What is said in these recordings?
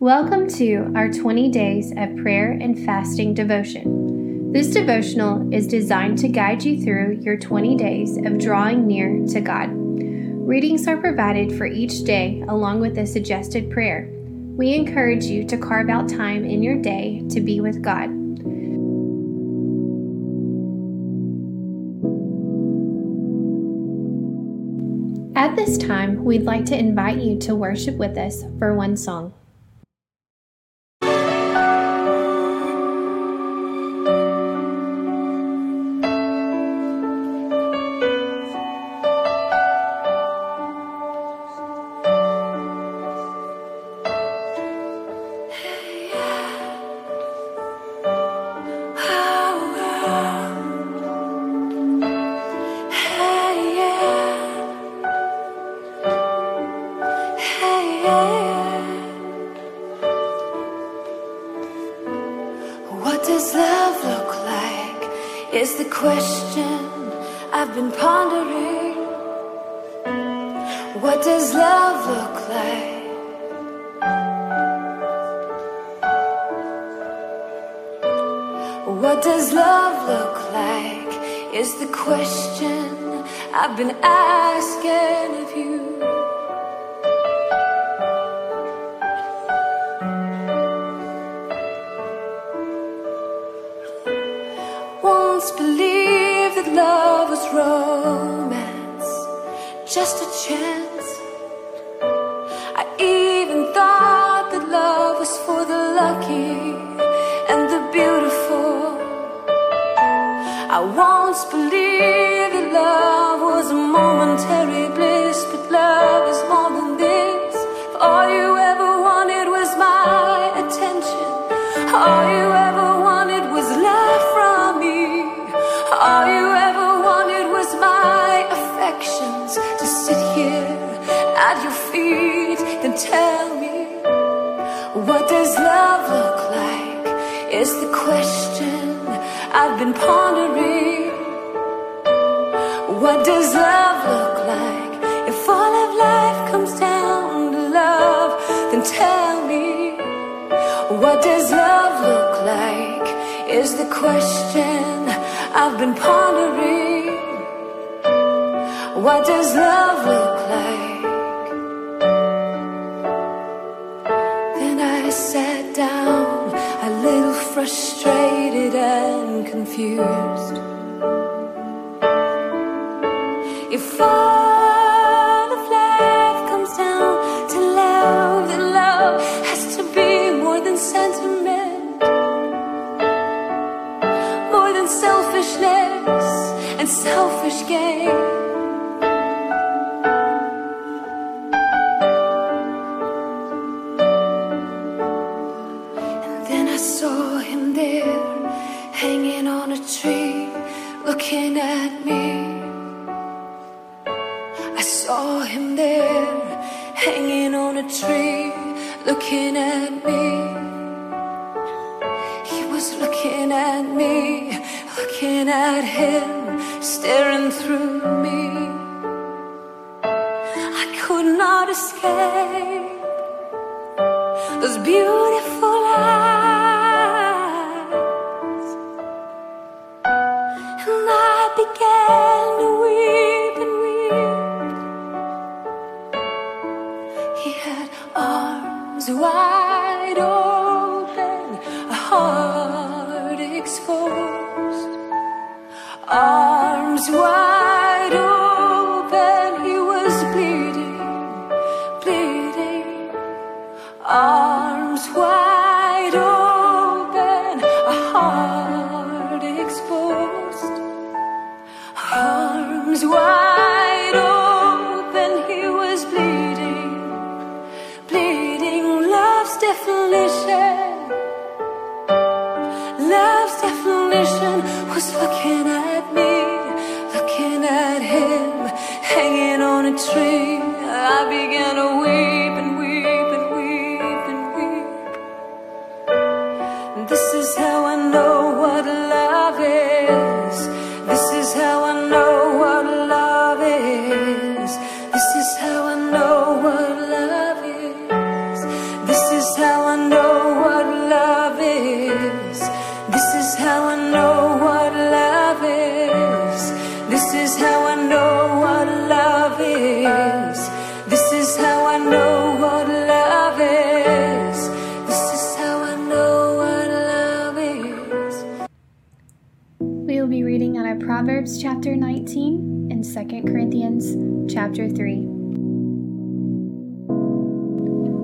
Welcome to our 20 days of prayer and fasting devotion. This devotional is designed to guide you through your 20 days of drawing near to God. Readings are provided for each day along with a suggested prayer. We encourage you to carve out time in your day to be with God. At this time, we'd like to invite you to worship with us for one song. Is the question I've been pondering. What does love look like? What does love look like? Is the question I've been asking of you. Once believed that love was romance, just a chance. At your feet then tell me what does love look like? Is the question I've been pondering. What does love look like? If all of life comes down to love, then tell me what does love look like? Is the question I've been pondering. What does love look like? Sat down, a little frustrated and confused. If all of life comes down to love, then love has to be more than sentiment more than selfishness and selfish gain. Hanging on a tree, looking at me. I saw him there, hanging on a tree, looking at me. He was looking at me, looking at him, staring through me. I could not escape those beautiful Arms wide open, he was bleeding, bleeding. Arms wide open, a heart exposed. Arms wide him, hanging on a tree. I began to weep Proverbs chapter 19 and 2 Corinthians chapter 3.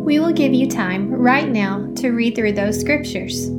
We will give you time right now to read through those scriptures.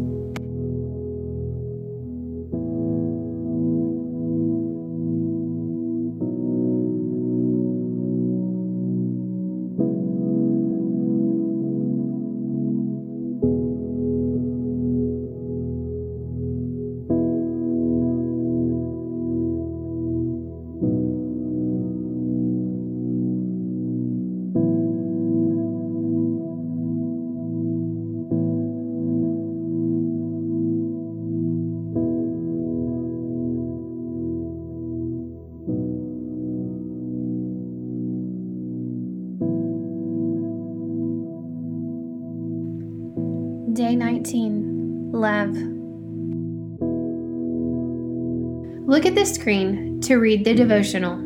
Day 19 Love. Look at the screen to read the devotional.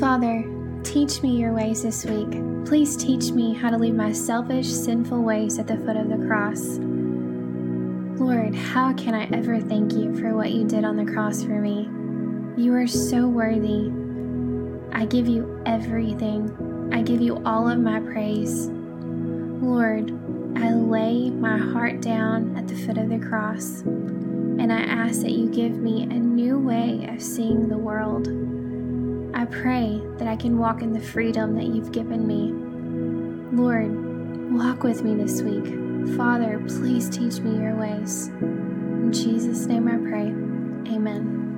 Father, teach me your ways this week. Please teach me how to leave my selfish, sinful ways at the foot of the cross. Lord, how can I ever thank you for what you did on the cross for me? You are so worthy. I give you everything. I give you all of my praise. Lord, I lay my heart down at the foot of the cross, and I ask that you give me a new way of seeing the world. Pray that I can walk in the freedom that you've given me. Lord, walk with me this week. Father, please teach me your ways. In Jesus' name I pray. Amen.